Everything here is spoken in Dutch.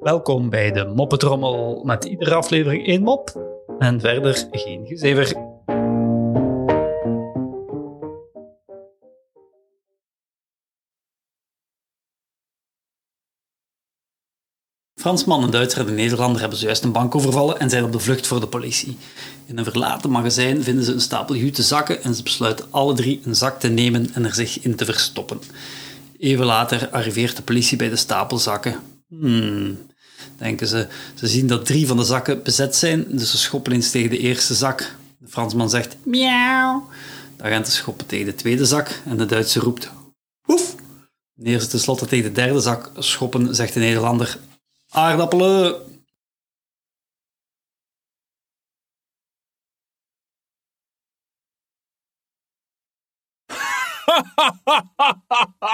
Welkom bij de Moppetrommel met iedere aflevering één mop en verder geen gezever. Fransman, een Duitser en een Nederlander hebben zojuist een bank overvallen en zijn op de vlucht voor de politie. In een verlaten magazijn vinden ze een stapel jute zakken en ze besluiten alle drie een zak te nemen en er zich in te verstoppen. Even later arriveert de politie bij de stapel zakken. Hmm, denken ze. Ze zien dat drie van de zakken bezet zijn, dus ze schoppen eens tegen de eerste zak. De Fransman zegt miauw. De agenten schoppen tegen de tweede zak en de Duitser roept woef. Wanneer ze tenslotte tegen de derde zak schoppen, zegt de Nederlander aardappelen.